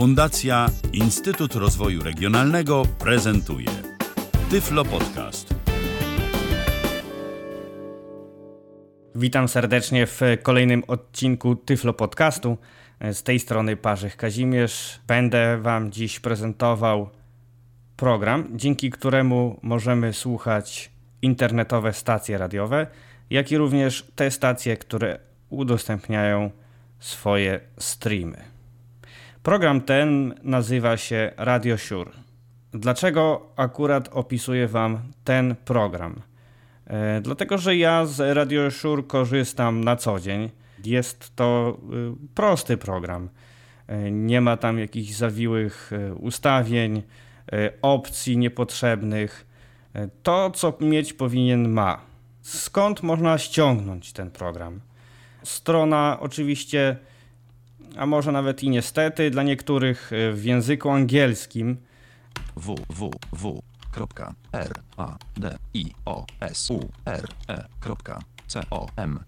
Fundacja Instytut Rozwoju Regionalnego prezentuje Tyflo Podcast. Witam serdecznie w kolejnym odcinku Tyflo Podcastu. Z tej strony Parzych Kazimierz. Będę Wam dziś prezentował program, dzięki któremu możemy słuchać internetowe stacje radiowe, jak i również te stacje, które udostępniają swoje streamy. Program ten nazywa się Radio Shure. Dlaczego akurat opisuję Wam ten program? E, dlatego, że ja z Radio Shure korzystam na co dzień. Jest to y, prosty program. E, nie ma tam jakichś zawiłych e, ustawień, opcji niepotrzebnych. To, co mieć powinien, ma. Skąd można ściągnąć ten program? Strona oczywiście, a może nawet i niestety dla niektórych w języku angielskim. Www.radiodios.com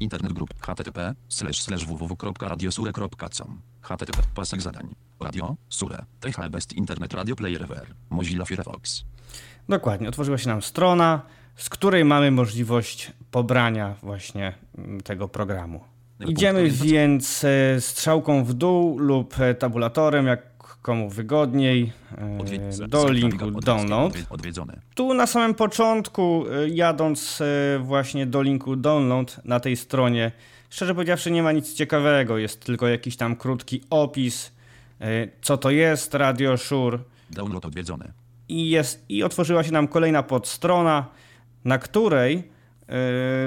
Internet grup http slash slash www.radiosure.com http pasek zadań. Radio sure. Best internet radio player ever Mozilla Firefox. Dokładnie, otworzyła się nam strona, z której mamy możliwość pobrania właśnie mm, tego programu. Idziemy więc e, strzałką w dół lub e, tabulatorem, jak komu wygodniej, e, do linku download. Tu na samym początku, jadąc właśnie do linku download na tej stronie, szczerze powiedziawszy nie ma nic ciekawego, jest tylko jakiś tam krótki opis, co to jest Radio Shure. Download odwiedzony. I, jest, I otworzyła się nam kolejna podstrona, na której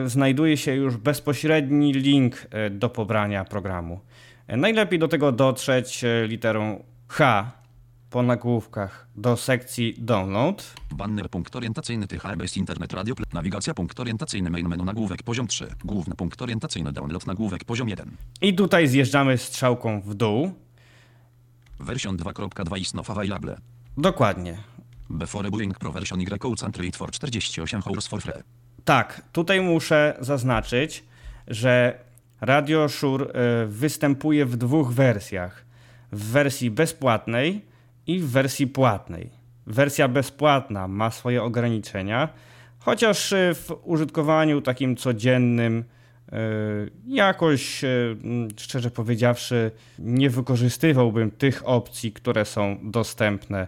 znajduje się już bezpośredni link y, do pobrania programu. Najlepiej do tego dotrzeć literą H po nagłówkach do sekcji Download. Banner punkt orientacyjny THBS Internet Radio Nawigacja punkt orientacyjny main menu nagłówek poziom 3 Główny punkt orientacyjny download nagłówek poziom 1 I tutaj zjeżdżamy strzałką w dół. Version 2.2 is not available. Dokładnie. Before Boeing Pro version Y concentrate for 48 hours for free. Tak, tutaj muszę zaznaczyć, że Radio Shure y, występuje w dwóch wersjach. W wersji bezpłatnej i w wersji płatnej. Wersja bezpłatna ma swoje ograniczenia, chociaż y, w użytkowaniu takim codziennym y, jakoś, szczerze powiedziawszy, nie wykorzystywałbym tych opcji, które są dostępne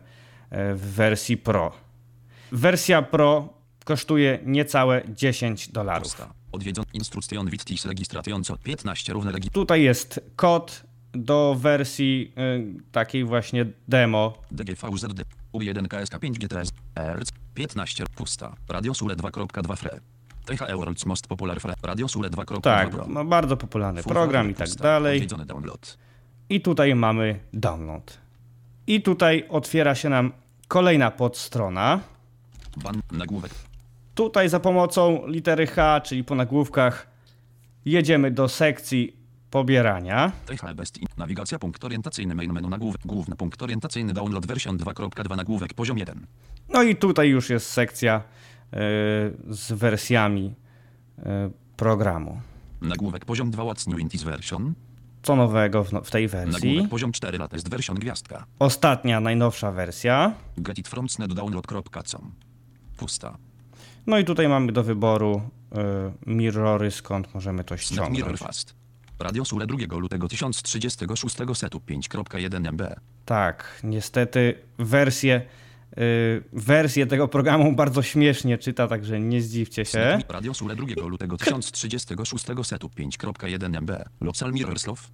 w wersji Pro. Wersja Pro kosztuje niecałe 10 dolarów. Odwiedzony instrukcjon Wittis rejestracjąco 15 równe regi- Tutaj jest kod do wersji y, takiej właśnie demo. DGVZD U1 KSK 5 GTS RC 15 pusta. Radio Sule 2.2 FRE. TH World's Most Popular FRE. Radio Sule 2.2 Tak, ma bardzo popularny program i tak pusta. dalej. Odwiedzony download. I tutaj mamy download. I tutaj otwiera się nam kolejna podstrona. Ban nagłówek. Tutaj za pomocą litery H, czyli po nagłówkach, jedziemy do sekcji pobierania. Best. Nawigacja punkt orientacyjny main menu nagłówek. Główny punkt orientacyjny download version 2.2 nagłówek poziom 1. No i tutaj już jest sekcja y, z wersjami y, programu. Nagłówek poziom 2 What's New in this version. Co nowego w, no, w tej wersji? Nagłówek poziom 4 latest version gwiazdka. Ostatnia, najnowsza wersja. Get it from sneddownload.com. Pusta. No i tutaj mamy do wyboru y, mirrory, skąd możemy to Snap Mirror ściągnąć. Fast. Radio Sule 2 lutego 1036 setu 5.1 MB. Tak, niestety wersję, y, wersję tego programu bardzo śmiesznie czyta, także nie zdziwcie się. Radio Sule 2 lutego 1036 setu 5.1 MB. Local Mirrorslow.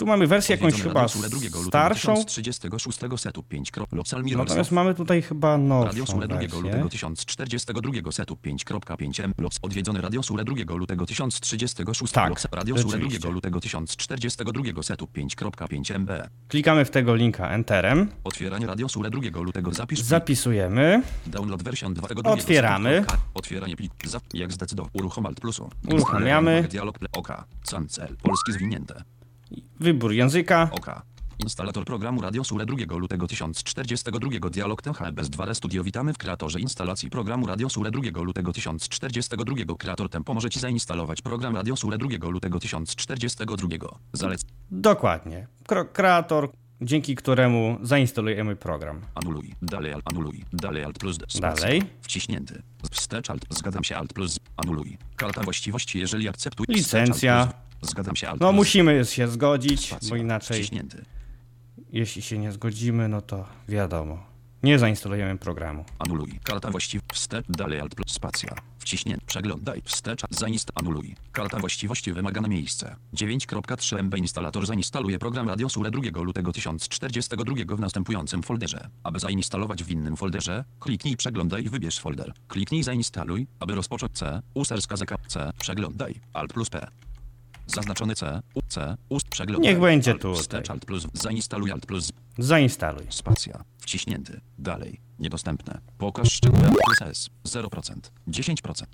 Tu mamy wersję jakąś chyba Radio Sule 2 lutego starszą, 1036 setu 5. Local natomiast mamy tutaj chyba Radio nowszą Sule 2 wersję. lutego 1042 setu 5.5 M. Loc odwiedzony Radio Sule 2 lutego 1036 Tak, Loc Radio Sule rzeczywiście. 2 lutego 1042 setu 5.5 MB. Klikamy w tego linka Enterem, Otwieranie Radio Sule 2 lutego zapisz zapisujemy, Download version 2. Otwieramy. Otwieranie plik. Jak zdecydował. Uruchom Alt plusu. Uruchamiamy. Dialog ple- OK. Cancel. Polski zwinięte. Wybór języka, OK. Instalator programu Radio Sule 2 lutego 1042 Dialog TH bez 2 Studio witamy w kreatorze instalacji programu Radio Sule 2 lutego 1042 Kreator ten pomoże Ci zainstalować program Radio Sule 2 lutego 1042 Zalec dokładnie. Kreator dzięki któremu zainstalujemy program. Anuluj. Dalej alt. Anuluj. Dalej alt plus. Dalej. Wciśnięty. Wstecz alt. Zgadzam się alt plus. Anuluj. Karta właściwości, jeżeli akceptuj. Licencja. Zgadzam się alt No musimy się zgodzić, Spacja. bo inaczej, Wciśnięty. jeśli się nie zgodzimy, no to wiadomo. Nie zainstalujemy programu. Anuluj. Karta właściwości. Wstecz. Dalej alt plus. Spacja. Wciśnięty. Przeglądaj. Wstecz. Zainst. Anuluj. Karta właściwości wymagane miejsce. 9.3 MB instalator zainstaluje program Radio Sure 2 lutego 1042 w następującym folderze. Aby zainstalować w innym folderze, kliknij przeglądaj i wybierz folder. Kliknij zainstaluj, aby rozpocząć C. Userska zaka C. Przeglądaj. Alt plus P. Zaznaczony C. U, C. Ust przeglądaj. Niech będzie. Wstecz alt plus. Zainstaluj alt plus. Zainstaluj. Spacja. Wciśnięty. Dalej. Niedostępne. Pokaż szczegóły plus S. 0%. 10%.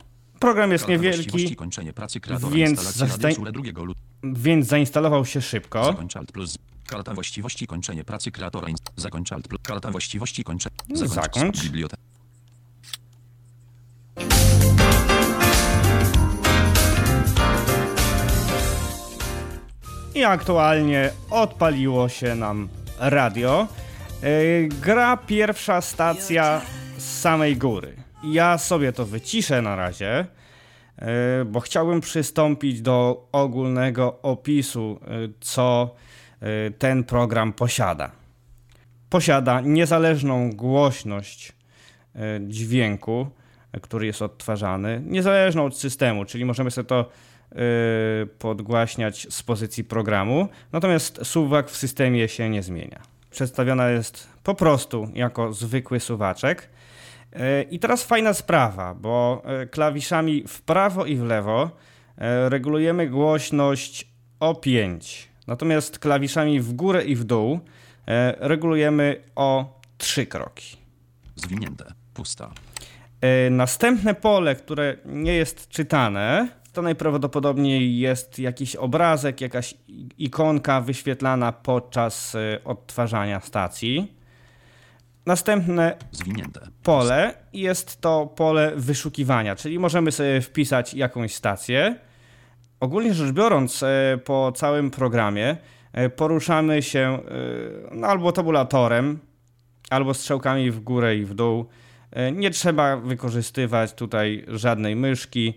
Program jest niewielki, kończenie pracy więc instalacji zastań- Radio Sure 2 lutego. więc zainstalował się szybko. Zakończ alt plus. Karta właściwości kończenie pracy kreatora. Zakończ alt plus. Karta właściwości kończenie. Zakończ. Biblioteka. I aktualnie odpaliło się nam radio. Yy, gra pierwsza stacja z samej góry. Ja sobie to wyciszę na razie, yy, bo chciałbym przystąpić do ogólnego opisu, yy, co ten program posiada. Posiada niezależną głośność dźwięku, który jest odtwarzany, niezależną od systemu, czyli możemy sobie to podgłaśniać z pozycji programu, natomiast suwak w systemie się nie zmienia. Przedstawiona jest po prostu jako zwykły suwaczek. Yy, I teraz fajna sprawa, bo yy, klawiszami w prawo i w lewo regulujemy głośność o 5, natomiast klawiszami w górę i w dół regulujemy o 3 kroki. Zwinięte. Pusta. Następne pole, które nie jest czytane, to najprawdopodobniej jest jakiś obrazek, jakaś ikonka wyświetlana podczas e, odtwarzania stacji. Następne Zwinięte. pole jest to pole wyszukiwania, czyli możemy sobie wpisać jakąś stację. Ogólnie rzecz biorąc, e, po całym programie e, poruszamy się no, albo tabulatorem, albo strzałkami w górę i w dół. Nie trzeba wykorzystywać tutaj żadnej myszki,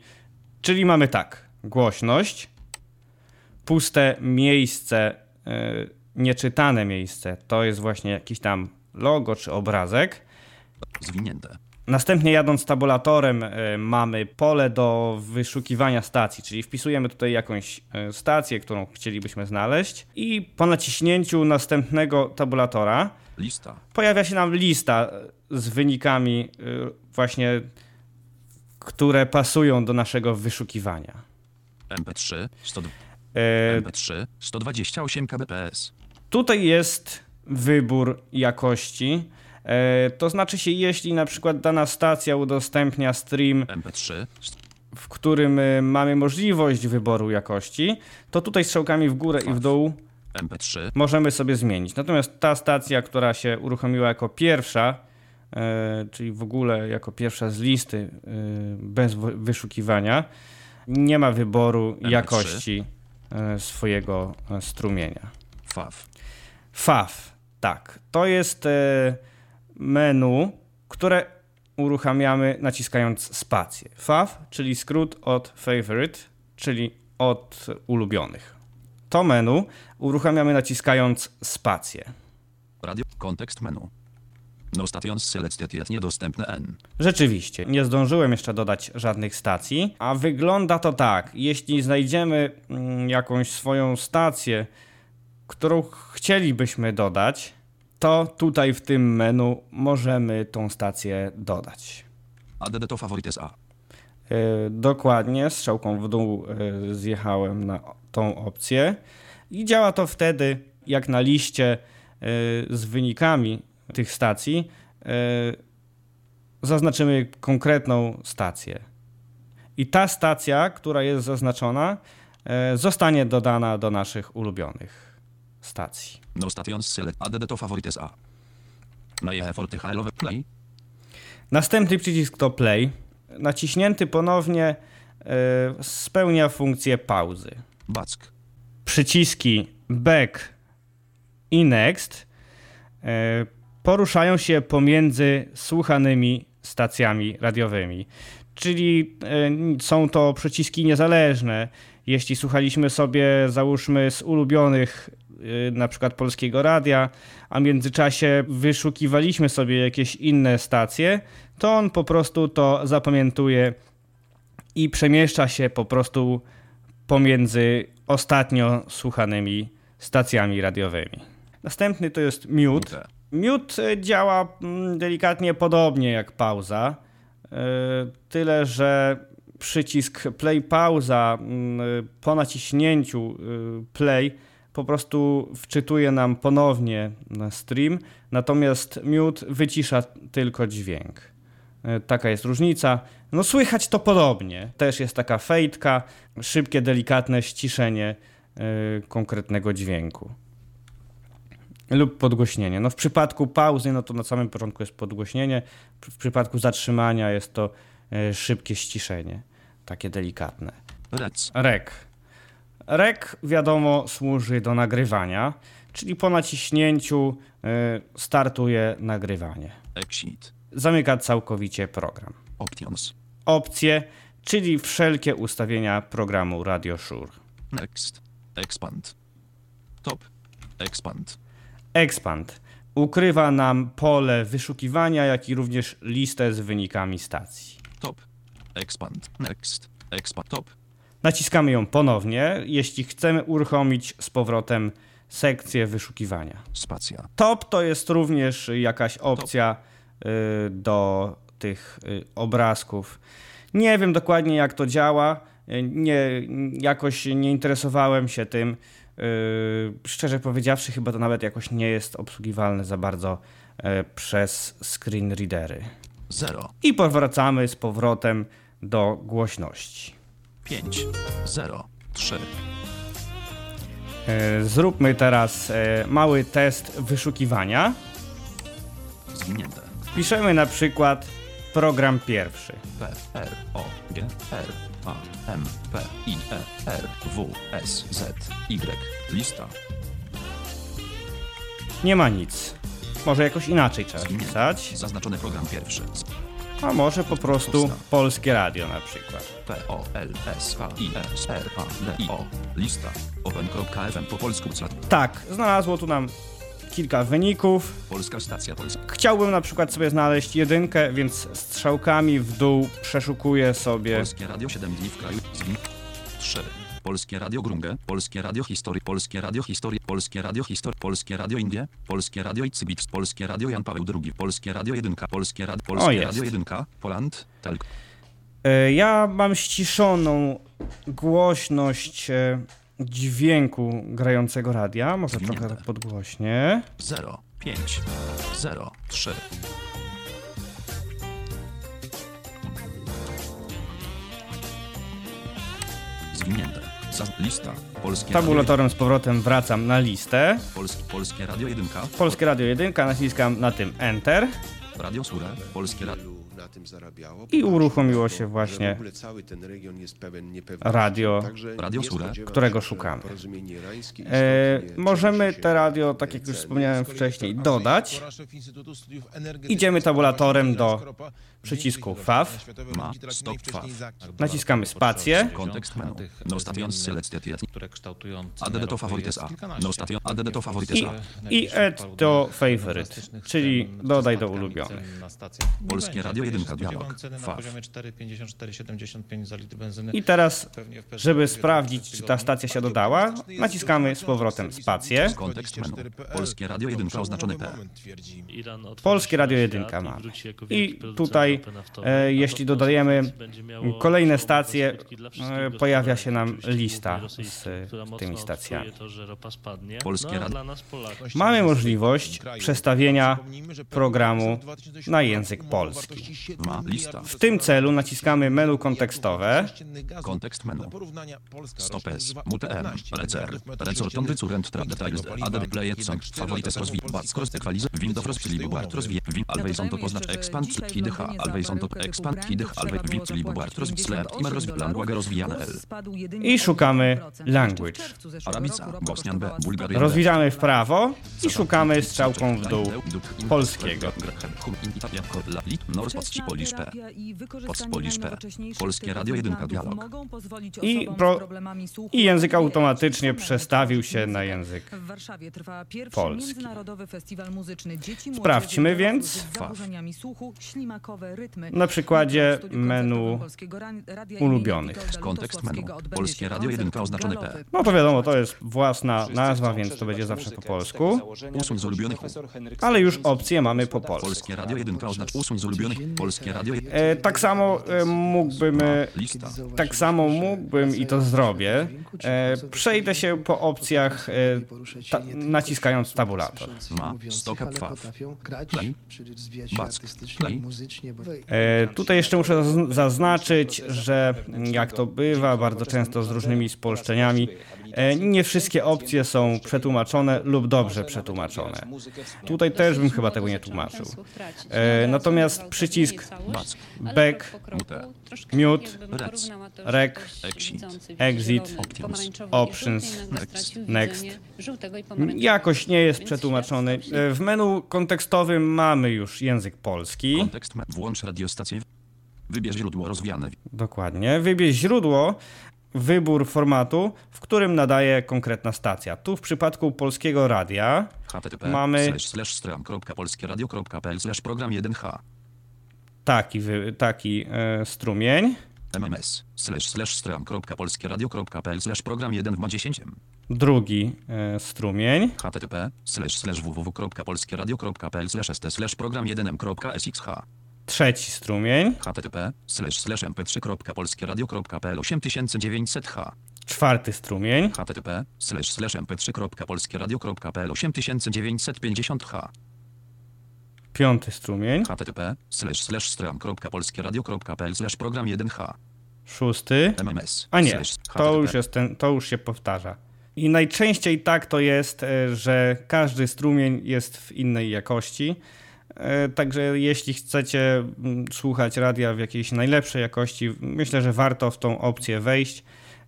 czyli mamy tak: głośność, puste miejsce, e, nieczytane miejsce to jest właśnie jakiś tam logo czy obrazek. Zwinięte. Następnie jadąc tabulatorem e, mamy pole do wyszukiwania stacji, czyli wpisujemy tutaj jakąś e, stację, którą chcielibyśmy znaleźć i po naciśnięciu następnego tabulatora Lista. pojawia się nam lista z wynikami właśnie, które pasują do naszego wyszukiwania. MP3. 100, E, MP3. 128 kbps. Tutaj jest wybór jakości. E, To znaczy się, jeśli na przykład dana stacja udostępnia stream MP3. w którym y, mamy możliwość wyboru jakości, to tutaj strzałkami w górę i w dół MP3. możemy sobie zmienić. Natomiast ta stacja, która się uruchomiła jako pierwsza, e, czyli w ogóle jako pierwsza z listy y, bez wyszukiwania, nie ma wyboru MP3. jakości e, swojego e, strumienia. FAW. FAW, tak. To jest e, menu, które uruchamiamy naciskając spację. FAW, czyli skrót od favorite, czyli od ulubionych. To menu uruchamiamy naciskając spację. Radio. Kontekst menu. No stations selected jest niedostępne N. Rzeczywiście, nie zdążyłem jeszcze dodać żadnych stacji, a wygląda to tak. Jeśli znajdziemy mm, jakąś swoją stację, którą chcielibyśmy dodać, to tutaj w tym menu możemy tą stację dodać. ADD to faworytes A. Yy, dokładnie, strzałką w dół yy, zjechałem na tą opcję i działa to wtedy, jak na liście yy, z wynikami tych stacji yy, zaznaczymy konkretną stację. I ta stacja, która jest zaznaczona, yy, zostanie dodana do naszych ulubionych stacji. No stations select. ADD to faworytes A. Play. Następny przycisk to play. Naciśnięty ponownie yy, spełnia funkcję pauzy. Back. przyciski back i Next e, poruszają się pomiędzy słuchanymi stacjami radiowymi. Czyli e, są to przyciski niezależne. Jeśli słuchaliśmy sobie, załóżmy, z ulubionych e, na przykład polskiego radia, a w międzyczasie wyszukiwaliśmy sobie jakieś inne stacje, to on po prostu to zapamiętuje i przemieszcza się po prostu pomiędzy ostatnio słuchanymi stacjami radiowymi. Następny to jest mute. Mute e, działa mm, delikatnie podobnie jak pauza, e, tyle że przycisk play pauza mm, po naciśnięciu play po prostu wczytuje nam ponownie na stream, natomiast mute wycisza tylko dźwięk. E, Taka jest różnica. No słychać to podobnie. Też jest taka fejtka, szybkie, delikatne ściszenie e, konkretnego dźwięku. Lub podgłośnienie. No w przypadku pauzy, no to na samym początku jest podgłośnienie. W przypadku zatrzymania jest to e, szybkie ściszenie. Takie delikatne. Rec. Rek. Rek, wiadomo, służy do nagrywania, czyli po naciśnięciu e, startuje nagrywanie. Exit. Zamyka całkowicie program. Options. Opcje, czyli wszelkie ustawienia programu Radio Shure. Next. Expand. Top. Expand. Expand ukrywa nam pole wyszukiwania, jak i również listę z wynikami stacji. Top. Expand. Next. Expand. Top. Naciskamy ją ponownie, jeśli chcemy uruchomić z powrotem sekcję wyszukiwania. Spacja. Top to jest również jakaś opcja y, do tych y, obrazków. Nie wiem dokładnie jak to działa. y, Nie, jakoś nie interesowałem się tym. Y, Szczerze powiedziawszy, chyba to nawet jakoś nie jest obsługiwalne za bardzo y, przez screen readery. 0. I powracamy z powrotem do głośności. 5. 0. 3. Y, Zróbmy teraz y, mały test wyszukiwania. Zwinięte. Piszemy na przykład program pierwszy. P. R. O. G. R. A. M. P. I. E. R. W. S. Z. Y. Lista. Nie ma nic. Może jakoś inaczej trzeba pisać. Zaznaczony program pierwszy. A może po prostu polskie radio na przykład. P. O. L. S. K. I. E. S. R. A. D. I. O. Lista. Open.fm po polsku. Clat. Tak, znalazło tu nam kilka wyników. Polska stacja polska. Chciałbym na przykład sobie znaleźć jedynkę, więc strzałkami w dół przeszukuję sobie. Polskie Radio 7 dni w kraju. Zwin. 3. Polskie Radio Grunge, Polskie Radio Historii, Polskie Radio Historii, Polskie Radio Historii, Polskie Radio Indie, Polskie Radio Icybit, Polskie Radio Jan Paweł II, Polskie Radio 1, Polskie, Rad, Polskie. Radio 1, Poland, Telk, E, Ja mam ściszoną głośność e, dźwięku grającego radia. Może Zwinięte. trochę podgłośnie. 0, 5, 0, 3. Zwinięte. Lista. Polskie Radio, Tabulatorem z powrotem wracam na listę. Polskie, Polskie Radio 1, Polskie Radio 1, naciskam na tym Enter. Radio Sure, Polskie Radio. Wielu na tym zarabiało. I uruchomiło na to, się właśnie w ogóle cały ten region jest pełen niepewności. radio, Radio którego szukamy. E, możemy te radio, tak jak już wspomniałem wcześniej, dodać. Idziemy tabulatorem do przycisku. FAW. Ma stop FAW. Naciskamy spację. Kontekst menu. No station selected yet. które kształtują ADD to favorites A. No station ADD to favorites I, A. i add to favorite, czyli dodaj do ulubionych. Polskie Radio 1 dialog. Ceny na FAW. poziomie 4,54,75 za litr benzyny. I teraz, żeby sprawdzić, czy ta stacja się dodała, naciskamy z powrotem spację. Kontekst menu. Polskie Radio 1 oznaczony P. Polskie Radio na 1 świat mamy. wróci jako I producent tutaj, e, to jeśli dodajemy kolejne stacje, e, pojawia się nam lista z tymi stacjami. To. Polskie no, Polaków. Mamy możliwość przestawienia programu na język polski. W tym celu naciskamy menu kontekstowe. Kontekst menu. Stop S. Mute M. Recer. Resorton Recurrent Trap Details. ADD Play et Song. Favorites rozwij. Bats Cross Equalize. Windows Rozpili Bubart rozwij. Win Always on top oznacz expand. Kid H. Always on top expand. Cili Bubart rozwij. Sled. Imer. I szukamy language. Arabica. Bosnian B. Rozwijamy w prawo i szukamy strzałką w dół polskiego. Polskie Radio 1 dialog. I pro- I język automatycznie przestawił się na język. Polski. międzynarodowy festiwal muzyczny dzieci Sprawdźmy więc. Na przykładzie menu ulubionych. Kontekst menu. Polskie Radio 1 koncert oznaczone P. No to wiadomo, to jest własna nazwa, więc to będzie zawsze po polsku. Usuń z ulubionych. Ale już opcje mamy po polsku. Polskie Radio 1 oznacz usuń z ulubionych. Polskie Radio 1. E, tak samo e, mógłbym. E, Lista. tak samo mógłbym i to zrobię. E, przejdę się po opcjach, e, ta, naciskając tabulator. Ma. Stoka pfaw. Play. Back. Play. E, tutaj jeszcze muszę zaz- zaznaczyć, że jak to bywa bardzo często z różnymi spolszczeniami, nie wszystkie opcje są przetłumaczone lub dobrze przetłumaczone. Tutaj też bym chyba tego nie tłumaczył. E, natomiast przycisk Back. Mute. rec, exit, options, next. jakoś nie jest przetłumaczony. E, w menu kontekstowym mamy już język polski. Kontekst. Włącz radiostację. Wybierz źródło rozwijane. Dokładnie. Wybierz źródło, wybór formatu, w którym nadaje konkretna stacja. Tu w przypadku polskiego radia http Mamy- slash slash stram.polskieradio.pl slash program 1h taki, taki e, strumień. mms slash slash stram.polskieradio.pl slash program 1 w ma 10 Drugi e, strumień. http slash slash www.polskieradio.pl slash st slash program 1m.sxh Trzeci strumień. http slash slash mp3.polskieradio.pl 8900h Czwarty strumień. http slash slash mp3.polskieradio.pl 8950h Piąty strumień. http stram.polskieradio.pl program 1h Szósty. mms A nie, to już, jest ten, to już się powtarza. I najczęściej tak to jest, e, że każdy strumień jest w innej jakości. E, Także jeśli chcecie mm, słuchać radia w jakiejś najlepszej jakości, myślę, że warto w tą opcję wejść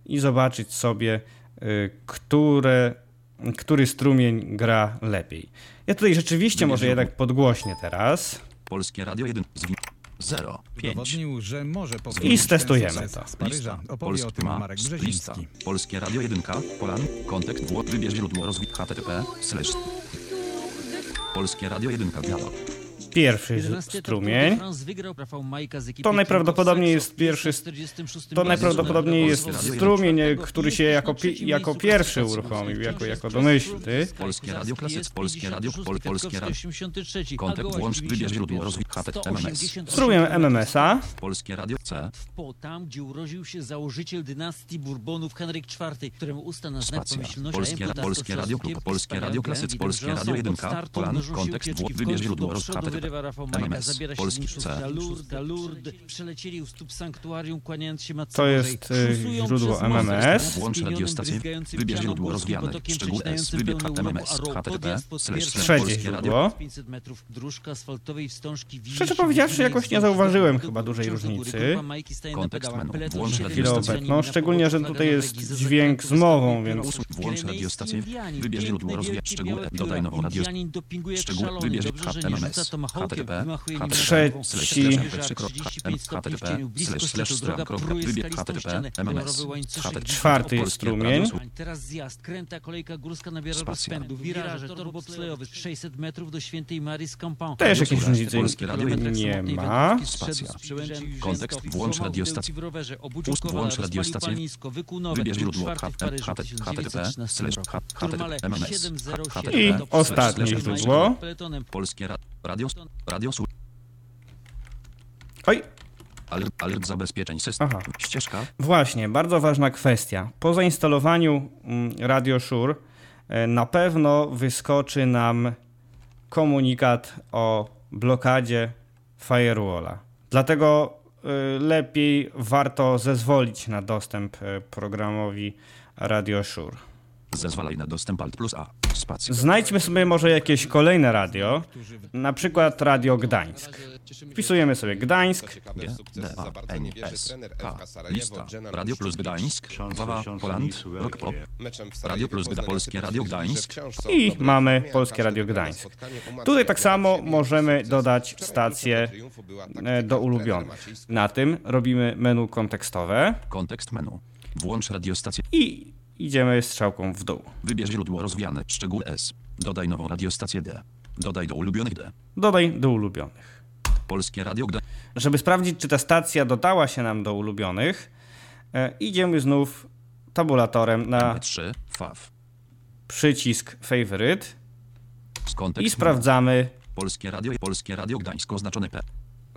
i zobaczyć sobie, e, które, który strumień gra lepiej. Ja tutaj rzeczywiście może jednak podgłośnię teraz. Polskie Radio 1 zwi- 0 5 Udowodnił, że może I stestujemy to. Paryża. Opowie o tym ma Marek. Brzeziński. Polskie Radio 1 Polan kontekst w wybierz źródło rozwój http slash Polskie Radio 1 dialog Pierwszy strumień. To najprawdopodobniej jest pierwszy, to najprawdopodobniej jest strumień, który się jako, pi, jako pierwszy uruchomił, jako, jako domyślny. Polskie Radio Klasyc Polskie Radio Pol, Polskie Radio. Kontekst włącz wybierz źródło rozwój mms Strumień MMS-a. Polskie Radio C. Tam, gdzie urodził się założyciel dynastii Bourbonów Henryk IV, któremu usta na znak pomyślności Polskie, Polskie Radio Klub, Polskie Radio Klasyc, Polskie Radio 1 od startu Polan, mnożą się kontekst, wybierz źródło do wyrywa Rafał Majka, MMS, zabiera się Polski z nim C. na Lourdes, na Lourdes, przelecieli u stóp sanktuarium, kłaniając się Matce To jest, y, Szusują źródło MMS. Włącz radiostację, wybierz źródło potokiem szczegół S, wybierz a HTTP, Trzecie źródło. 500 metrów dróżka asfaltowej wstążki wije Szczerze powiedziawszy, jakoś nie zauważyłem chyba dużej różnicy. Kontekst menu. Włącz radiostację. No, szczególnie, że tutaj jest dźwięk z mową, więc- włącz radiostację, wybierz źródło szczegóły, białe dodaj nową radio- Indianin dopinguje jak szczegóły, szalony. wybierz HTMS, HTTP, wymachuje nim Śledziarz slash 35 stopni w cieniu, blisko szczytu, droga pruje skalistą ścianę, HTTP, gdzieś Czwarty obok. strumień. Teraz zjazd, kręta kolejka górska nabiera rozpędu, wiraże, tor bobslejowy, 600 metrów do Świętej Marii z Campan. Też jakieś różnicy nie ma. Spacja. Kontekst, włącz radiostację. Ust- włącz radiostację. Wybierz źródło HTTP, HTTP, MMS, I ostatnie źródło. Polskie ra- Radio Radio Oj, Alert, alert zabezpieczeń system Aha. Ścieżka Właśnie, bardzo ważna kwestia. Po zainstalowaniu mm, Radio Shure e, na pewno wyskoczy nam komunikat o blokadzie firewalla. Dlatego y, lepiej warto zezwolić na dostęp e, programowi Radio Shure. Zezwalaj na dostęp Alt plus A Spacja. Znajdźmy sobie może jakieś kolejne radio, na przykład Radio Gdańsk. Wpisujemy sobie Gdańsk, G, D, A, N, S, K, lista, Radio Plus Gdańsk, Wawa, Poland, Rock Pop, Radio Plus Gda, Polskie Radio Gdańsk. I mamy Polskie Radio Gdańsk. Tutaj tak samo możemy dodać stacje e, do ulubionych. Na tym robimy menu kontekstowe kontekst menu. Włącz radiostację, i idziemy strzałką w dół. wybierz źródło rozwijane, szczegół S. Dodaj nową radiostację D. Dodaj do ulubionych D. Dodaj do ulubionych. Polskie Radio Gdańsk. Żeby sprawdzić, czy ta stacja dodała się nam do ulubionych, e, idziemy znów tabulatorem na 3, FAW. przycisk Favorite i sprawdzamy Polskie Radio, Polskie Radio Gdańsk oznaczone P.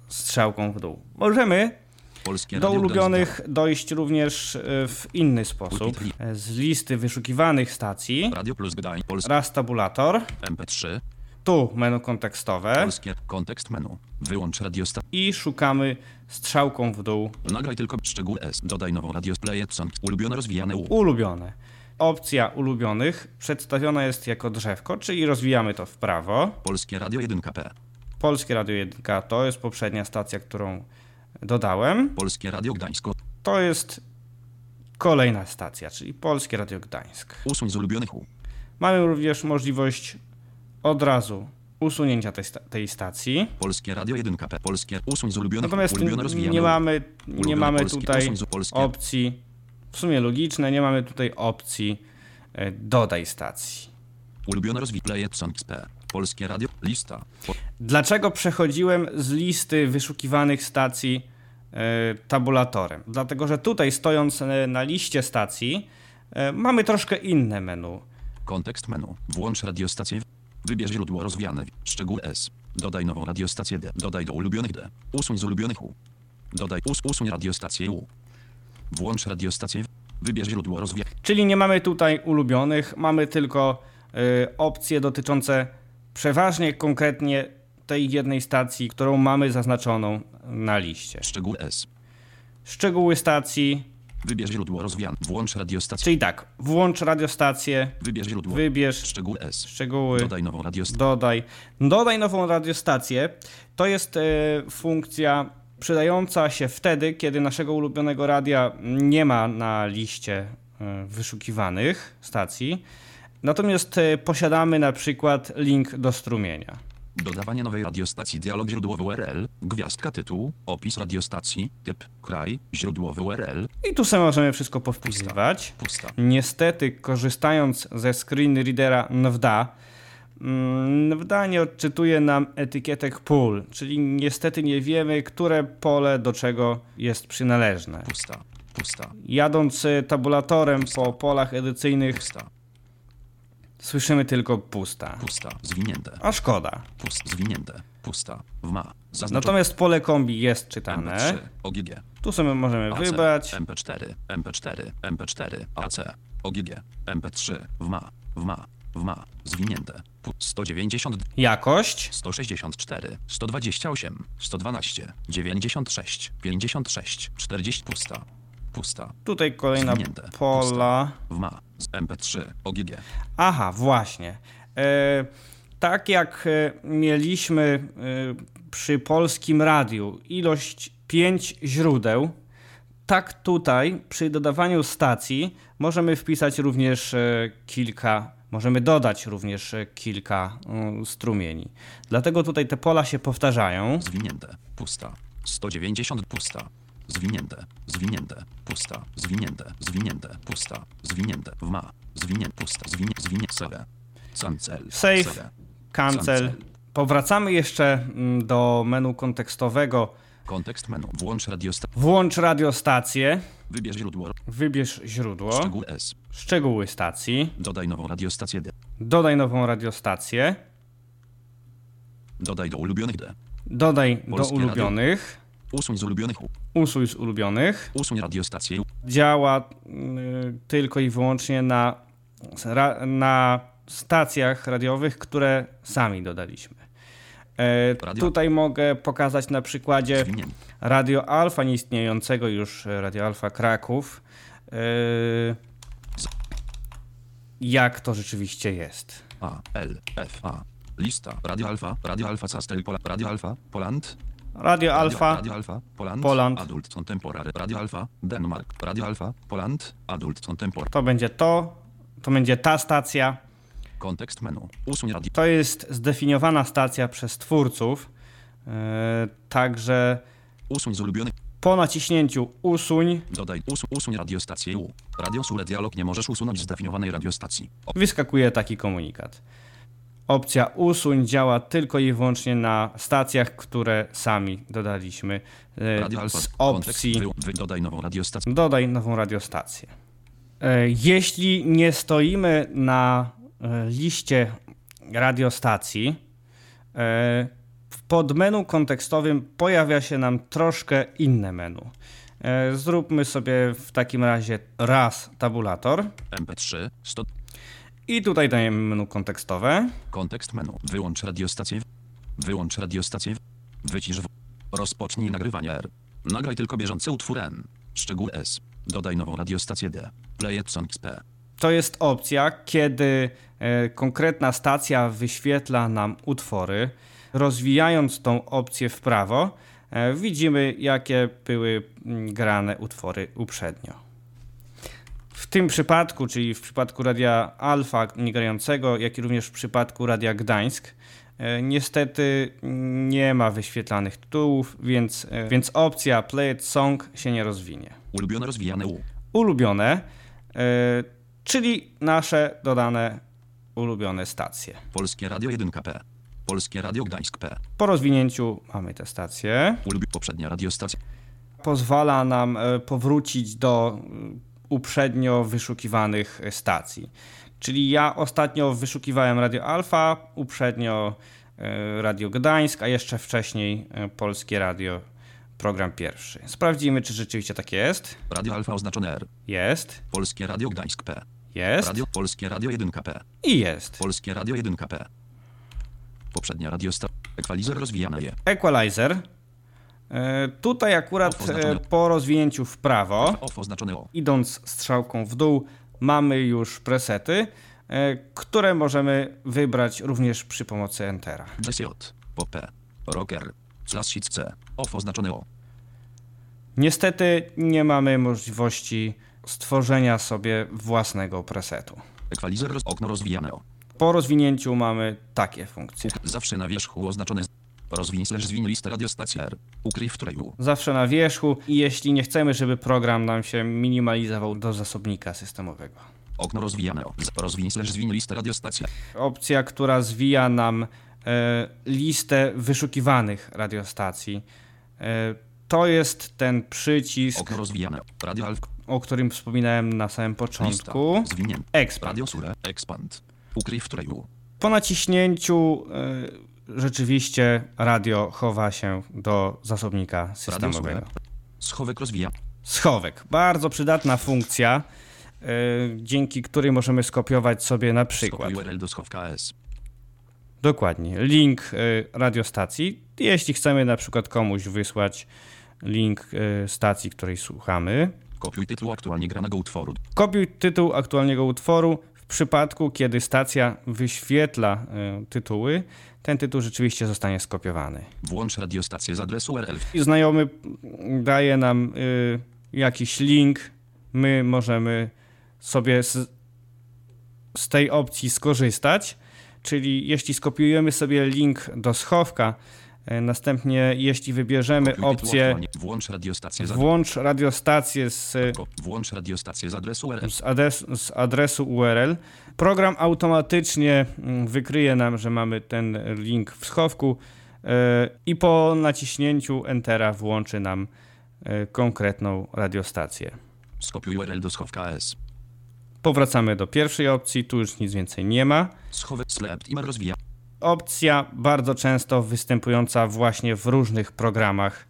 strzałką w dół. Możemy Polskie do ulubionych dojść również e, w inny sposób. E, Z listy wyszukiwanych stacji. Radio Plus Gdańsk. Polskie raz tabulator, MP3. tu menu kontekstowe Polskie kontekst menu. Wyłącz radiostację. i szukamy strzałką w dół Nagraj tylko szczegół S. Dodaj nową radiosplay song. Ulubione rozwijane U. ulubione. Opcja ulubionych przedstawiona jest jako drzewko, czyli rozwijamy to w prawo. Polskie Radio 1P. Polskie Radio 1 to jest poprzednia stacja, którą dodałem. Polskie Radio Gdańsk. To jest kolejna stacja, czyli Polskie Radio Gdańsk. Usuń z ulubionych. Mamy również możliwość od razu usunięcia tej, sta- tej stacji. Polskie Radio 1P. Polskie usuń z ulubionych Natomiast Ulubione nie mamy, nie mamy polskie, tutaj opcji, w sumie logiczne, nie mamy tutaj opcji e, dodaj stacji. Ulubione P. Polskie Radio. Lista. Dlaczego przechodziłem z listy wyszukiwanych stacji e, tabulatorem? Dlatego, że tutaj stojąc e, na liście stacji e, mamy troszkę inne menu. kontekst menu. Włącz radiostację. Wybierz źródło rozwijane. Szczegół S. Dodaj nową radiostację D. Dodaj do ulubionych D. Usuń z ulubionych U. Dodaj us, usuń radiostację U. Włącz radiostację. Wybierz źródło rozwijane. Czyli nie mamy tutaj ulubionych, mamy tylko e, opcje dotyczące przeważnie konkretnie tej jednej stacji, którą mamy zaznaczoną na liście. Szczegół S. Szczegóły stacji, Wybierz źródło rozwijane. Włącz radiostację. czyli tak, włącz radiostację, Wybierz źródło. wybierz Szczegół S. szczegóły. Dodaj nową radiostację. Dodaj. Dodaj nową radiostację. To jest e, funkcja przydająca się wtedy, kiedy naszego ulubionego radia nie ma na liście e, wyszukiwanych stacji. Natomiast e, posiadamy na przykład link do strumienia. Dodawanie nowej radiostacji. Dialog źródłowy URL. Gwiazdka tytuł. Opis radiostacji. Typ. Kraj. Źródłowy URL. I tu sobie możemy wszystko powpisywać. Pusta. Niestety, korzystając ze screen readera NVDA, mm, NVDA nie odczytuje nam etykietek pól, czyli niestety nie wiemy, które pole do czego jest przynależne. Pusta. Pusta. Jadąc y, tabulatorem po polach edycyjnych, Pusta. Słyszymy tylko pusta. Pusta. Zwinięte. A szkoda. Pust. Zwinięte. Pusta. W ma. Zaznaczone. Natomiast pole kombi jest czytane. MP3. OGG. Tu sobie możemy AC, wybrać. MP4, MP4, MP4, AC, OGG, MP3, WMA, WMA, WMA, zwinięte, Pu- 190, Jakość. 164, 128, 112, 96, 56, 40, pusta, pusta, Tutaj kolejna Zwinięte. pola. WMA, z MP3, OGG, Aha, właśnie. E, tak jak e, mieliśmy e, przy polskim radiu ilość 5 źródeł, tak tutaj przy dodawaniu stacji możemy wpisać również e, kilka, możemy dodać również kilka mm, strumieni. Dlatego tutaj te pola się powtarzają. zwinięte, pusta, 190, pusta, zwinięte, zwinięte, pusta, zwinięte, zwinięte, pusta, zwinięte, WMA, zwinięte, pusta, zwinięte, zwinięte, sere, cancel, Save. Cancel. Powracamy jeszcze mm, do menu kontekstowego. Kontekst menu. Włącz radiostację. Włącz radiostację, Wybierz źródło. wybierz źródło, Szczegół S. szczegóły stacji, Dodaj nową radiostację D. dodaj nową radiostację, Dodaj do ulubionych D. dodaj Polskie do ulubionych, Usuń z ulubionych usuń z ulubionych. Usuń radiostację. Działa y, tylko i wyłącznie na, ra, na stacjach radiowych, które sami dodaliśmy. E, tutaj mogę pokazać na przykładzie. Radio Alfa, nieistniejącego już Radio Alfa Kraków. E, jak to rzeczywiście jest. A, L, F, A. Lista. Radio Alfa, Radio Alfa, Castel, Pola, Radio Alfa, Poland. Radio Alfa, Radio Alfa, Poland. Poland. Adult Contemporary. Radio Alfa, Denmark. Radio Alfa, Poland. Adult Contemporary. to będzie to, to będzie ta stacja. Kontekst menu. Usuń radio. To jest zdefiniowana stacja przez twórców, yy, także Usuń z ulubionych. po naciśnięciu usuń Dodaj. Usuń, usuń radiostację U. Radio Sule Dialog nie możesz usunąć zdefiniowanej radiostacji. O, wyskakuje taki komunikat. Opcja usuń działa tylko i wyłącznie na stacjach, które sami dodaliśmy Alfa. z opcji dodaj nową radiostację. dodaj nową radiostację. E, Jeśli nie stoimy na e, liście radiostacji, e, w podmenu kontekstowym pojawia się nam troszkę inne menu. E, Zróbmy sobie w takim razie raz tabulator MP3. 100. i tutaj dajemy menu kontekstowe. Kontekst menu. Wyłącz radiostację. Wyłącz radiostację. Wycisz. W. Rozpocznij nagrywanie R. Nagraj tylko bieżący utwór N. Szczegół S. Dodaj nową radiostację D. Play it songs P. To jest opcja, kiedy e, konkretna stacja wyświetla nam utwory. Rozwijając tą opcję w prawo, e, widzimy, jakie były mm, grane utwory uprzednio. W tym przypadku, czyli w przypadku radia Alfa niegrającego, jak i również w przypadku radia Gdańsk, e, niestety nie ma wyświetlanych tytułów, więc, e, więc opcja Play It Song się nie rozwinie Ulubione rozwijane U. ulubione, e, czyli nasze dodane ulubione stacje. Polskie Radio 1 P. Polskie Radio Gdańsk P. Po rozwinięciu mamy te stacje. Ulubi poprzednia radiostacja. Pozwala nam powrócić do uprzednio wyszukiwanych stacji. Czyli ja ostatnio wyszukiwałem Radio Alfa, uprzednio e, Radio Gdańsk, a jeszcze wcześniej e, Polskie Radio, program pierwszy. Sprawdzimy, czy rzeczywiście tak jest. Radio Alfa oznaczone R. Jest, Polskie Radio Gdańsk P. jest Radio Polskie Radio 1 P. i jest. Polskie Radio 1 P. Poprzednia radiostacja. Ekwalizer rozwijane je. Equalizer. E, Tutaj akurat e, po rozwinięciu w prawo, idąc strzałką w dół, mamy już presety, e, które możemy wybrać również przy pomocy Entera. Rocker. C. Off oznaczone O. Niestety nie mamy możliwości stworzenia sobie własnego presetu. Okno rozwijane O. Po rozwinięciu mamy takie funkcje. Zawsze na wierzchu oznaczone. Rozwiń slash zwin listę radiostacji R. Ukryj w której U. Zawsze na wierzchu i jeśli nie chcemy, żeby program nam się minimalizował do zasobnika systemowego. Okno rozwijane Rozwiń slash zwin listę radiostacji opcja, która zwija nam e, listę wyszukiwanych radiostacji. E, to jest ten przycisk, Okno rozwijane O. Radio Alfa. o którym wspominałem na samym Lista. początku. Zwinięty. Expand. Radio Sure. Expand. Ukryj w której U. Po naciśnięciu e, rzeczywiście radio chowa się do zasobnika systemowego. Schowek rozwija. Schowek. Bardzo przydatna funkcja, e, dzięki której możemy skopiować sobie na przykład Skopiuj URL do schowka S. Dokładnie. Link y, radiostacji. Jeśli chcemy na przykład komuś wysłać link y, stacji, której słuchamy, Kopiuj tytuł aktualnie granego utworu. kopiuj tytuł aktualnego utworu. W przypadku, kiedy stacja wyświetla y, tytuły, ten tytuł rzeczywiście zostanie skopiowany. Włącz radiostację z adresu URL. I znajomy daje nam y, jakiś link, my możemy sobie z, z tej opcji skorzystać. Czyli jeśli skopiujemy sobie link do schowka, następnie jeśli wybierzemy opcję. Włącz radiostację włącz radiostację z, Włącz radiostację z adresu URL. z, adres, z adresu URL, program automatycznie mm, wykryje nam, że mamy ten link w schowku y, i po naciśnięciu Entera włączy nam y, konkretną radiostację. Skopiuj URL do schowka S. Powracamy do pierwszej opcji, tu już nic więcej nie ma. Schowek slept i rozwija. Opcja bardzo często występująca właśnie w różnych programach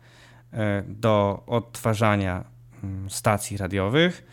y, do odtwarzania mm, stacji radiowych.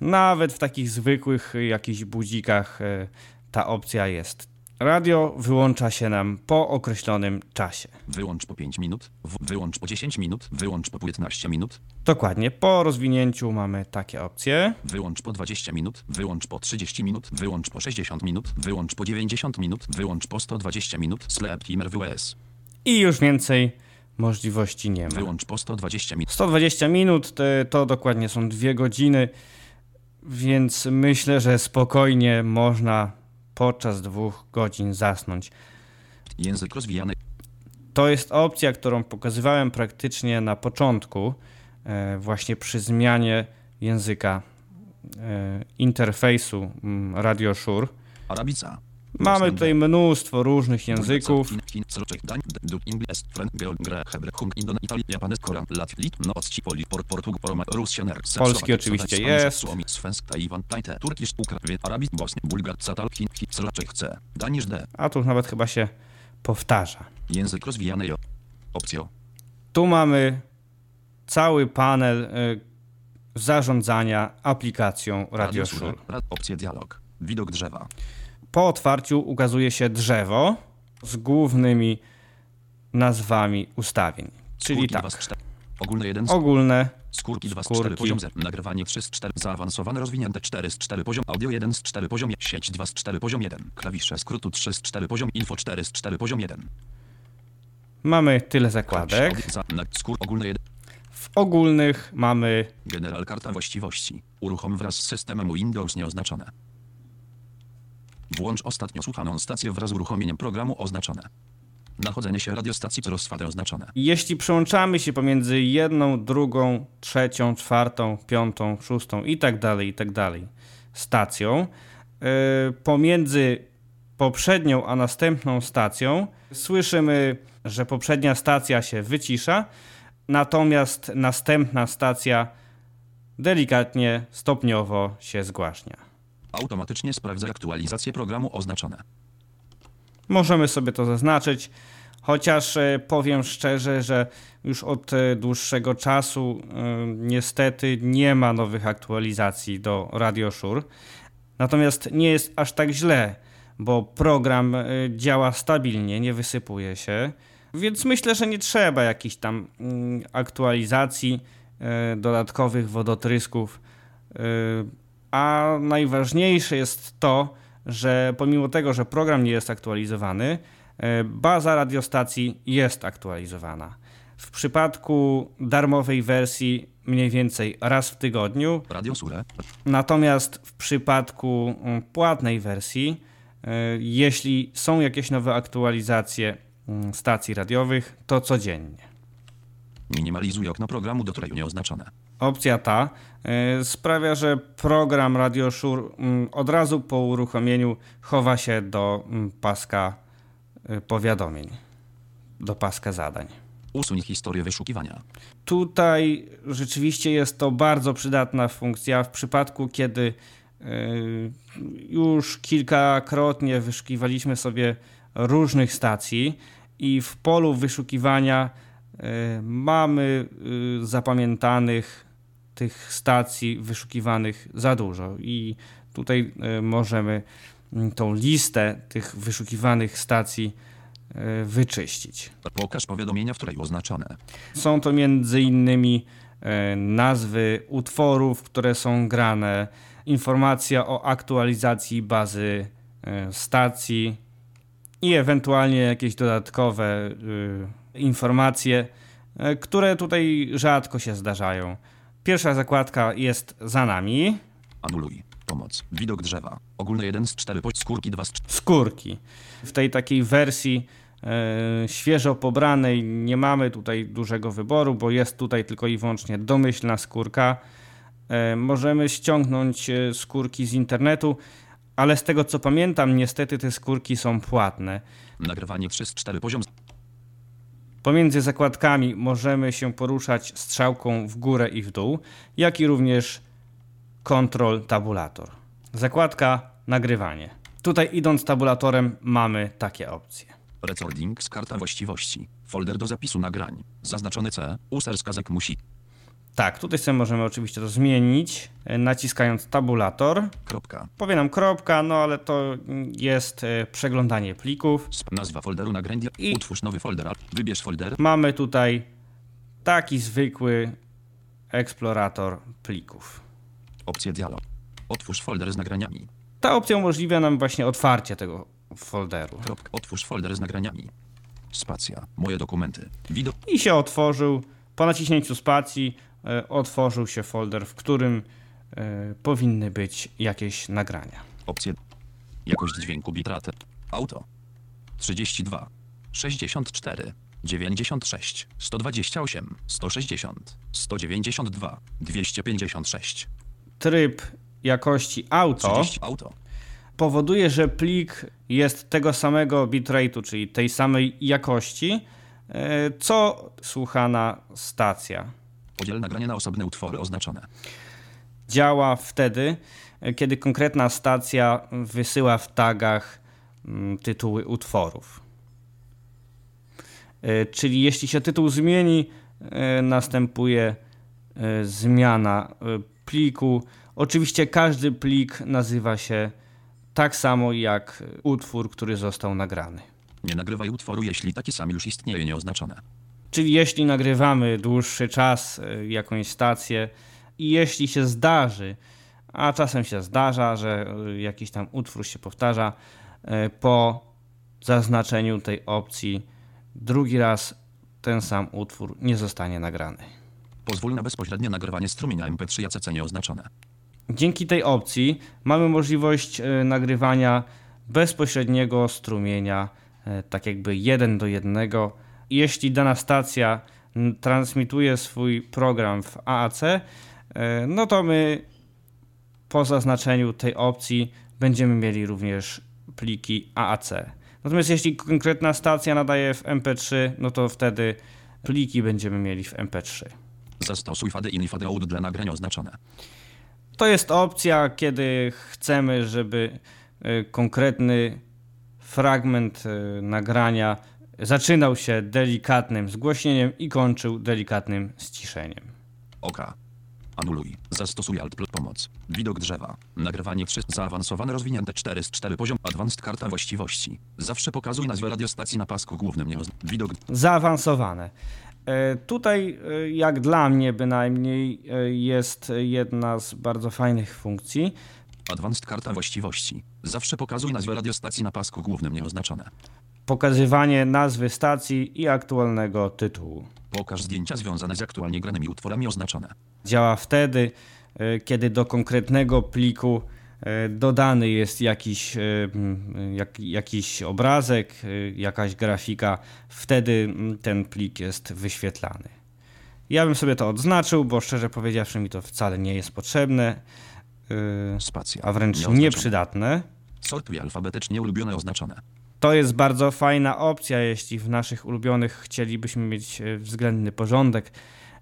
Nawet w takich zwykłych jakichś budzikach y, ta opcja jest. Radio wyłącza się nam po określonym czasie. Wyłącz po 5 minut. Wyłącz po 10 minut. Wyłącz po 15 minut. Dokładnie, po rozwinięciu mamy takie opcje. Wyłącz po 20 minut. Wyłącz po 30 minut. Wyłącz po 60 minut. Wyłącz po 90 minut. Wyłącz po 120 minut. Sleep timer WS. I już więcej możliwości nie ma. Wyłącz po 120 minut. 120 minut to, to dokładnie są dwie godziny, więc myślę, że spokojnie można podczas dwóch godzin zasnąć. Język rozwijany. To jest opcja, którą pokazywałem praktycznie na początku, e, właśnie przy zmianie języka e, interfejsu Radio Shure. Arabica. Mamy tutaj mnóstwo różnych języków. Polski oczywiście jest. A tu nawet chyba się powtarza. Język rozwijany, jo. Opcjo. Tu mamy cały panel y, zarządzania aplikacją Radio Shure. Rad, opcje dialog. Widok drzewa. Po otwarciu ukazuje się drzewo z głównymi nazwami ustawień. Czyli Skórki tak, 2 z 4. Ogólne 1 z ogólne, Skórki 2 z Skórki. 4 poziom 0. Nagrywanie 3 z 4. Zaawansowane rozwinięte 4 z 4 poziom. Audio 1 z 4 poziom. Sieć 2 z 4 poziom 1. Klawisze skrótu 3 z 4 poziom. Info 4 z 4 poziom 1. mamy tyle zakładek. audio za- na- Skór ogólne 1. W ogólnych mamy General karta właściwości. Uruchom wraz z systemem Windows nieoznaczone. Włącz ostatnio słuchaną stację wraz z uruchomieniem programu oznaczone. Nachodzenie się radiostacji rozsładę oznaczone. Jeśli przełączamy się pomiędzy jedną, drugą, trzecią, czwartą, piątą, szóstą i tak dalej, i tak dalej stacją, yy, pomiędzy poprzednią a następną stacją słyszymy, że poprzednia stacja się wycisza, natomiast następna stacja delikatnie, stopniowo się zgłaśnia. Automatycznie sprawdza aktualizację programu oznaczone. Możemy sobie to zaznaczyć, chociaż e, powiem szczerze, że już od e, dłuższego czasu e, niestety nie ma nowych aktualizacji do Radio Shure. Natomiast nie jest aż tak źle, bo program działa stabilnie, nie wysypuje się, więc myślę, że nie trzeba jakichś tam mm, aktualizacji, dodatkowych wodotrysków. A najważniejsze jest to, że pomimo tego, że program nie jest aktualizowany, e, baza radiostacji jest aktualizowana. W przypadku darmowej wersji mniej więcej raz w tygodniu, natomiast w przypadku mm, płatnej wersji, e, jeśli są jakieś nowe aktualizacje mm, stacji radiowych, to codziennie. Minimalizuj okno programu do treju nieoznaczone. Opcja ta y, sprawia, że program Radio Shure mm, od razu po uruchomieniu chowa się do mm, paska y, powiadomień, do paska zadań. Usuń historię wyszukiwania. Tutaj rzeczywiście jest to bardzo przydatna funkcja w przypadku, kiedy y, już kilkakrotnie wyszukiwaliśmy sobie różnych stacji i w polu wyszukiwania mamy zapamiętanych tych stacji wyszukiwanych za dużo i tutaj y, możemy mm, tą listę tych wyszukiwanych stacji y, wyczyścić. Pokaż powiadomienia w treju oznaczone. Są to między innymi e, nazwy utworów, które są grane, informacja o aktualizacji bazy e, stacji i ewentualnie jakieś dodatkowe e, informacje, e, które tutaj rzadko się zdarzają. Pierwsza zakładka jest za nami. Anuluj. Pomoc. Widok drzewa. Ogólne 1 z 4 po skórki 2 z 4. skórki. W tej takiej wersji e, świeżo pobranej nie mamy tutaj dużego wyboru, bo jest tutaj tylko i wyłącznie domyślna skórka. E, możemy ściągnąć e, skórki z internetu, ale z tego co pamiętam, niestety te skórki są płatne. Nagrywanie 3 z 4 poziom. Pomiędzy zakładkami możemy się poruszać strzałką w górę i w dół, jak i również kontrol tabulator. Zakładka nagrywanie. Tutaj idąc tabulatorem mamy takie opcje. Recording z karta właściwości. Folder do zapisu nagrań. Zaznaczony C. User skazek musi. Tak, tutaj sobie możemy oczywiście to zmienić, e, naciskając tabulator. Kropka. Powie nam kropka, no ale to jest e, przeglądanie plików. Nazwa folderu nagrędzia. I- Utwórz nowy folder. Wybierz folder. Mamy tutaj taki zwykły eksplorator plików. Opcje dialog. Otwórz folder z nagraniami. Ta opcja umożliwia nam właśnie otwarcie tego folderu. Kropka. Otwórz folder z nagraniami. Spacja. Moje dokumenty. Widok. I się otworzył. Po naciśnięciu spacji otworzył się folder, w którym e, powinny być jakieś nagrania. Opcje. Jakość dźwięku bitrate. Auto. 32. 64. 96. 128. 160. 192. 256. Tryb jakości auto 30. Auto. powoduje, że plik jest tego samego bitrate'u, czyli tej samej jakości, e, co słuchana stacja. Podziel nagranie na osobne utwory oznaczone. Działa wtedy, kiedy konkretna stacja wysyła w tagach mm, tytuły utworów. E, Czyli jeśli się tytuł zmieni, e, następuje e, zmiana pliku. Oczywiście każdy plik nazywa się tak samo jak utwór, który został nagrany. Nie nagrywaj utworu, jeśli taki sam już istnieje nieoznaczone. Czyli jeśli nagrywamy dłuższy czas e, jakąś stację i jeśli się zdarzy, a czasem się zdarza, że e, jakiś tam utwór się powtarza, e, po zaznaczeniu tej opcji drugi raz ten sam utwór nie zostanie nagrany. Pozwól na bezpośrednie nagrywanie strumienia MP3 ACC nieoznaczone. Dzięki tej opcji mamy możliwość nagrywania bezpośredniego strumienia, tak jakby jeden do jednego. Jeśli dana stacja transmituje swój program w AAC, e, no to my po zaznaczeniu tej opcji będziemy mieli również pliki AAC. Natomiast jeśli konkretna stacja nadaje w MP3, no to wtedy pliki będziemy mieli w MP3. Zastosuj fady in i fady out dla nagrania oznaczone. To jest opcja, kiedy chcemy, żeby y, konkretny fragment y, nagrania zaczynał się delikatnym zgłośnieniem i kończył delikatnym ściszeniem. Oka. Anuluj. Zastosuj Alt plus pomoc. Widok drzewa. Nagrywanie 3. Zaawansowane rozwinięte 4 z 4 poziom. Advanced karta właściwości. Zawsze pokazuj nazwę radiostacji na pasku głównym. Nie ozn- Widok. Zaawansowane. E, Tutaj, e, jak dla mnie bynajmniej, e, jest jedna z bardzo fajnych funkcji. Advanced karta właściwości. Zawsze pokazuj nazwę radiostacji na pasku głównym nieoznaczone. Pokazywanie nazwy stacji i aktualnego tytułu. Pokaż zdjęcia związane z aktualnie granymi utworami oznaczone. działa wtedy, e, kiedy do konkretnego pliku e, dodany jest jakiś, e, jak, jakiś obrazek, jakaś grafika, wtedy ten plik jest wyświetlany. Ja bym sobie to odznaczył, bo szczerze powiedziawszy mi to wcale nie jest potrzebne, Spacja. a wręcz nieprzydatne. Sortuj alfabetycznie ulubione oznaczone. To jest bardzo fajna opcja, jeśli w naszych ulubionych chcielibyśmy mieć e, względny porządek.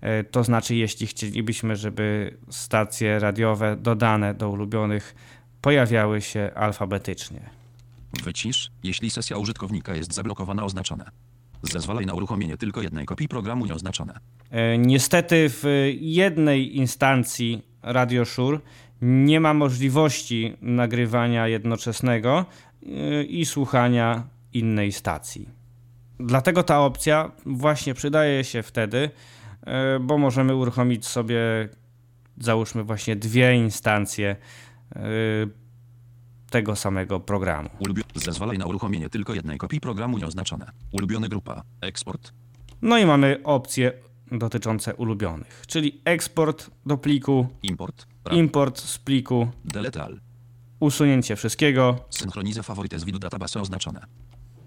E, To znaczy, jeśli chcielibyśmy, żeby stacje radiowe dodane do ulubionych pojawiały się alfabetycznie. Wycisz, jeśli sesja użytkownika jest zablokowana oznaczone. Zezwalaj na uruchomienie tylko jednej kopii programu nieoznaczone. E, Niestety w jednej instancji Radio Shure nie ma możliwości nagrywania jednoczesnego i słuchania innej stacji. Dlatego ta opcja właśnie przydaje się wtedy, e, bo możemy uruchomić sobie, załóżmy, właśnie dwie instancje e, tego samego programu. Ulubio- Zezwalaj na uruchomienie tylko jednej kopii programu nieoznaczone. Ulubione grupa. Eksport. No i mamy opcje dotyczące ulubionych, czyli eksport do pliku, Import. Import z pliku, Delete all. Usunięcie wszystkiego, Synchroniza faworyty z widu database oznaczone.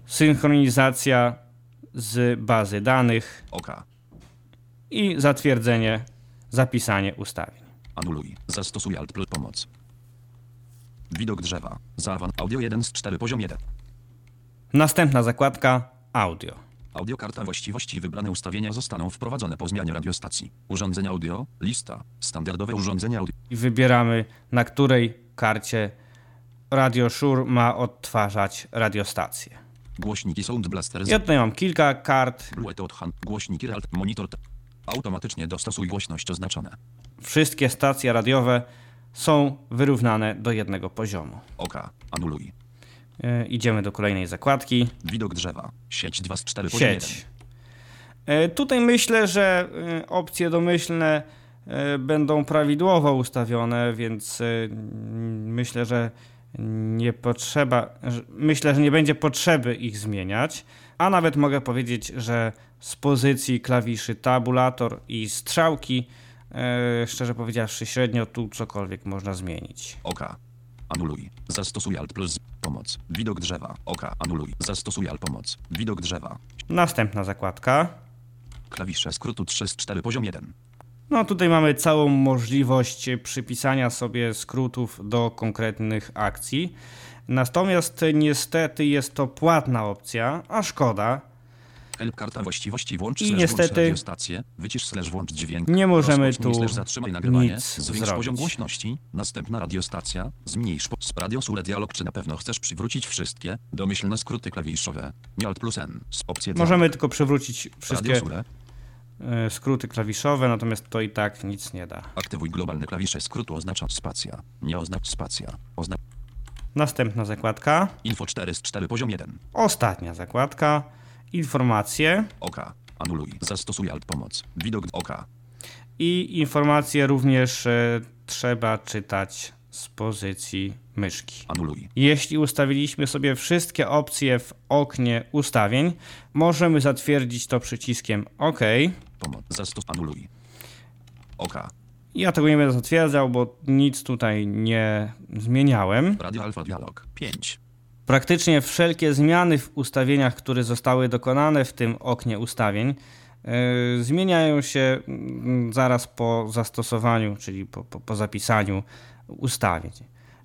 synchronizacja z bazy danych Oka. i zatwierdzenie, zapisanie ustawień. Anuluj. Zastosuj Alt plus pomoc. Widok drzewa. Zaawan. Audio 1 z 4 poziom 1. Następna zakładka audio. Audiokarta właściwości wybrane ustawienia zostaną wprowadzone po zmianie radiostacji. Urządzenia audio. Lista. Standardowe urządzenia audio. I wybieramy, na której karcie Radio Shure ma odtwarzać radiostację. Głośniki Sound Blaster. Ja tutaj mam kilka kart. Głośniki Alt. Monitor. Automatycznie dostosuj głośność oznaczone. Wszystkie stacje radiowe są wyrównane do jednego poziomu. OK. Anuluj. E, idziemy do kolejnej zakładki. Widok drzewa. Sieć 2 z 4 poziom 1. Sieć. E, Tutaj myślę, że e, opcje domyślne będą prawidłowo ustawione, więc e, myślę, że nie potrzeba, myślę, że nie będzie potrzeby ich zmieniać, a nawet mogę powiedzieć, że z pozycji klawiszy tabulator i strzałki, e, szczerze powiedziawszy, średnio tu cokolwiek można zmienić. OK. Anuluj. Zastosuj Alt plus pomoc. Widok drzewa. OK. Anuluj. Zastosuj Alt pomoc. Widok drzewa. Następna zakładka. Klawisze skrótu 3 z 4 poziom 1. No tutaj mamy całą możliwość przypisania sobie skrótów do konkretnych akcji. Natomiast niestety jest to płatna opcja, a szkoda. Help karta właściwości włącz I niestety radiostację, wycisz slash włącz dźwięk. nie możemy tu slash zatrzymaj nagrywanie, nic zwiększ zrobić. poziom głośności, następna radiostacja, zmniejsz po... z radiosule dialog czy na pewno chcesz przywrócić wszystkie domyślne skróty klawiszowe. Nie Alt plus N z opcji Możemy tylko przywrócić wszystkie Radiosule. E, skróty klawiszowe, natomiast to i tak nic nie da. Aktywuj globalne klawisze skrótu oznacza spacja. Nie oznacz spacja. Oznacz Następna zakładka. info 4 z 4 poziom 1. Ostatnia zakładka. Informacje. OK. Anuluj. Zastosuj Alt pomoc. Widok OK. I informacje również e, trzeba czytać z pozycji myszki. Anuluj. Jeśli ustawiliśmy sobie wszystkie opcje w oknie ustawień, możemy zatwierdzić to przyciskiem OK. Pomoc. Zastos. Anuluj. OK. Ja tego nie będę zatwierdzał, bo nic tutaj nie zmieniałem. Radio Alfa Dialog. 5. Praktycznie wszelkie zmiany w ustawieniach, które zostały dokonane w tym oknie ustawień, yy, zmieniają się mm, zaraz po zastosowaniu, czyli po, po, po zapisaniu ustawień.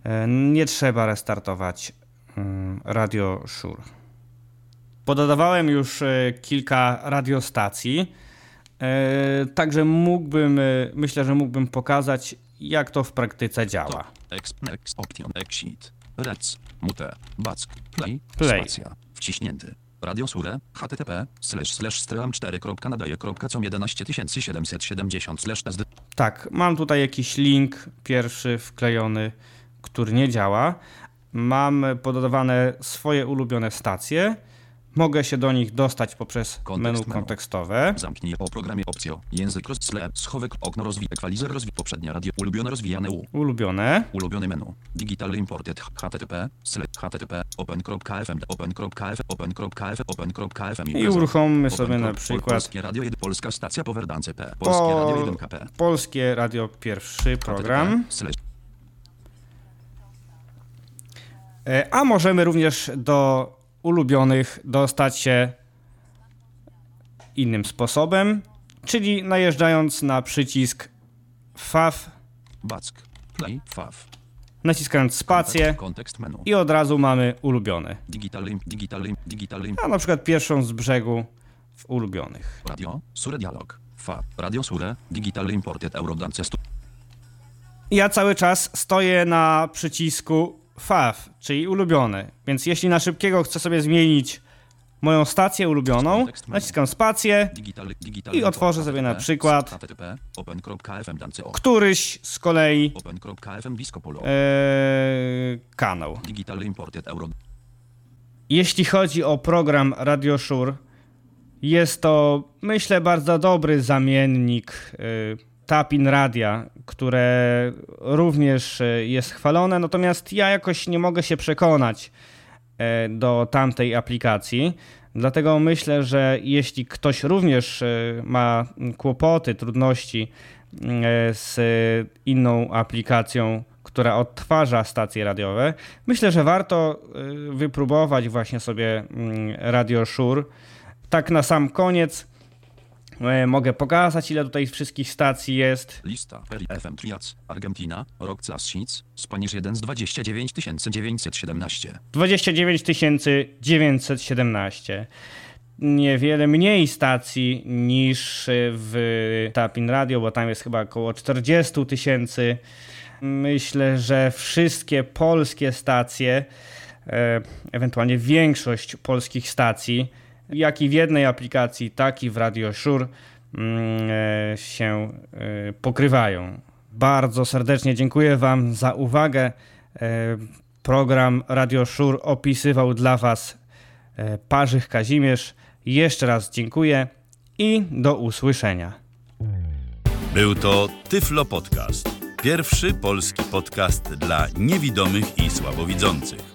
Yy, nie trzeba restartować yy, Radio Shure. Pododawałem już yy, kilka radiostacji, yy, także mógłbym, myślę, że mógłbym pokazać, jak to w praktyce działa. Play, Play. wciśnięty. Radio Sure, http, slash, slash, stream 4.nadaje.com 11770 slash. Tak, mam tutaj jakiś link pierwszy wklejony, który nie działa. Mam pododawane swoje ulubione stacje. Mogę się do nich dostać poprzez Kontekst menu kontekstowe. Zamknij o programie opcją, język roz, slab, schowek, okno rozwij, equalizer rozwij, poprzednia radio, ulubione rozwijane u, Ulubione. ulubione menu, digital imported, http, slash, http, open.fm, open.f, open.f, open.fm I uruchommy sobie na przykład Polskie Radio 1, Polska Stacja Powerdance P. Polskie Po- Radio 1 KP. Polskie Radio Pierwszy program. http, slash, E, A możemy również do ulubionych dostać się innym sposobem, czyli najeżdżając na przycisk FAF, Back, play, fav. naciskając spację i od razu mamy ulubiony. A na przykład pierwszą z brzegu w ulubionych. radio, Sure Dialog. Fa, radio Sure, digital imported Eurodance. Ja cały czas stoję na przycisku FAF, czyli ulubiony. Więc jeśli na szybkiego chcę sobie zmienić moją stację ulubioną, naciskam spację, I otworzę sobie na przykład któryś z kolei e, kanał. Jeśli chodzi o program Radio Shure, jest to myślę bardzo dobry zamiennik y, Tapin Radia, które również y, jest chwalone, natomiast ja jakoś nie mogę się przekonać e, do tamtej aplikacji. Dlatego myślę, że jeśli ktoś również y, ma kłopoty, trudności z inną aplikacją, która odtwarza stacje radiowe, myślę, że warto wypróbować właśnie sobie mm, Radio Shure. Tak na sam koniec e, mogę pokazać, ile tutaj wszystkich stacji jest. Lista, Peri FM Triac, Argentina, Rock Classics, Spanish 1 z 29 917. 29 917. Niewiele mniej stacji niż w Tapin Radio, bo tam jest chyba około 40 tysięcy. Myślę, że wszystkie polskie stacje, e, ewentualnie większość polskich stacji, jak i w jednej aplikacji, tak i w Radio Shure, mm, się e, pokrywają. Bardzo serdecznie dziękuję Wam za uwagę. E, Program Radio Szur opisywał dla Was e, Parzych Kazimierz. Jeszcze raz dziękuję i do usłyszenia. Był to Tyflo Podcast. Pierwszy polski podcast dla niewidomych i słabowidzących.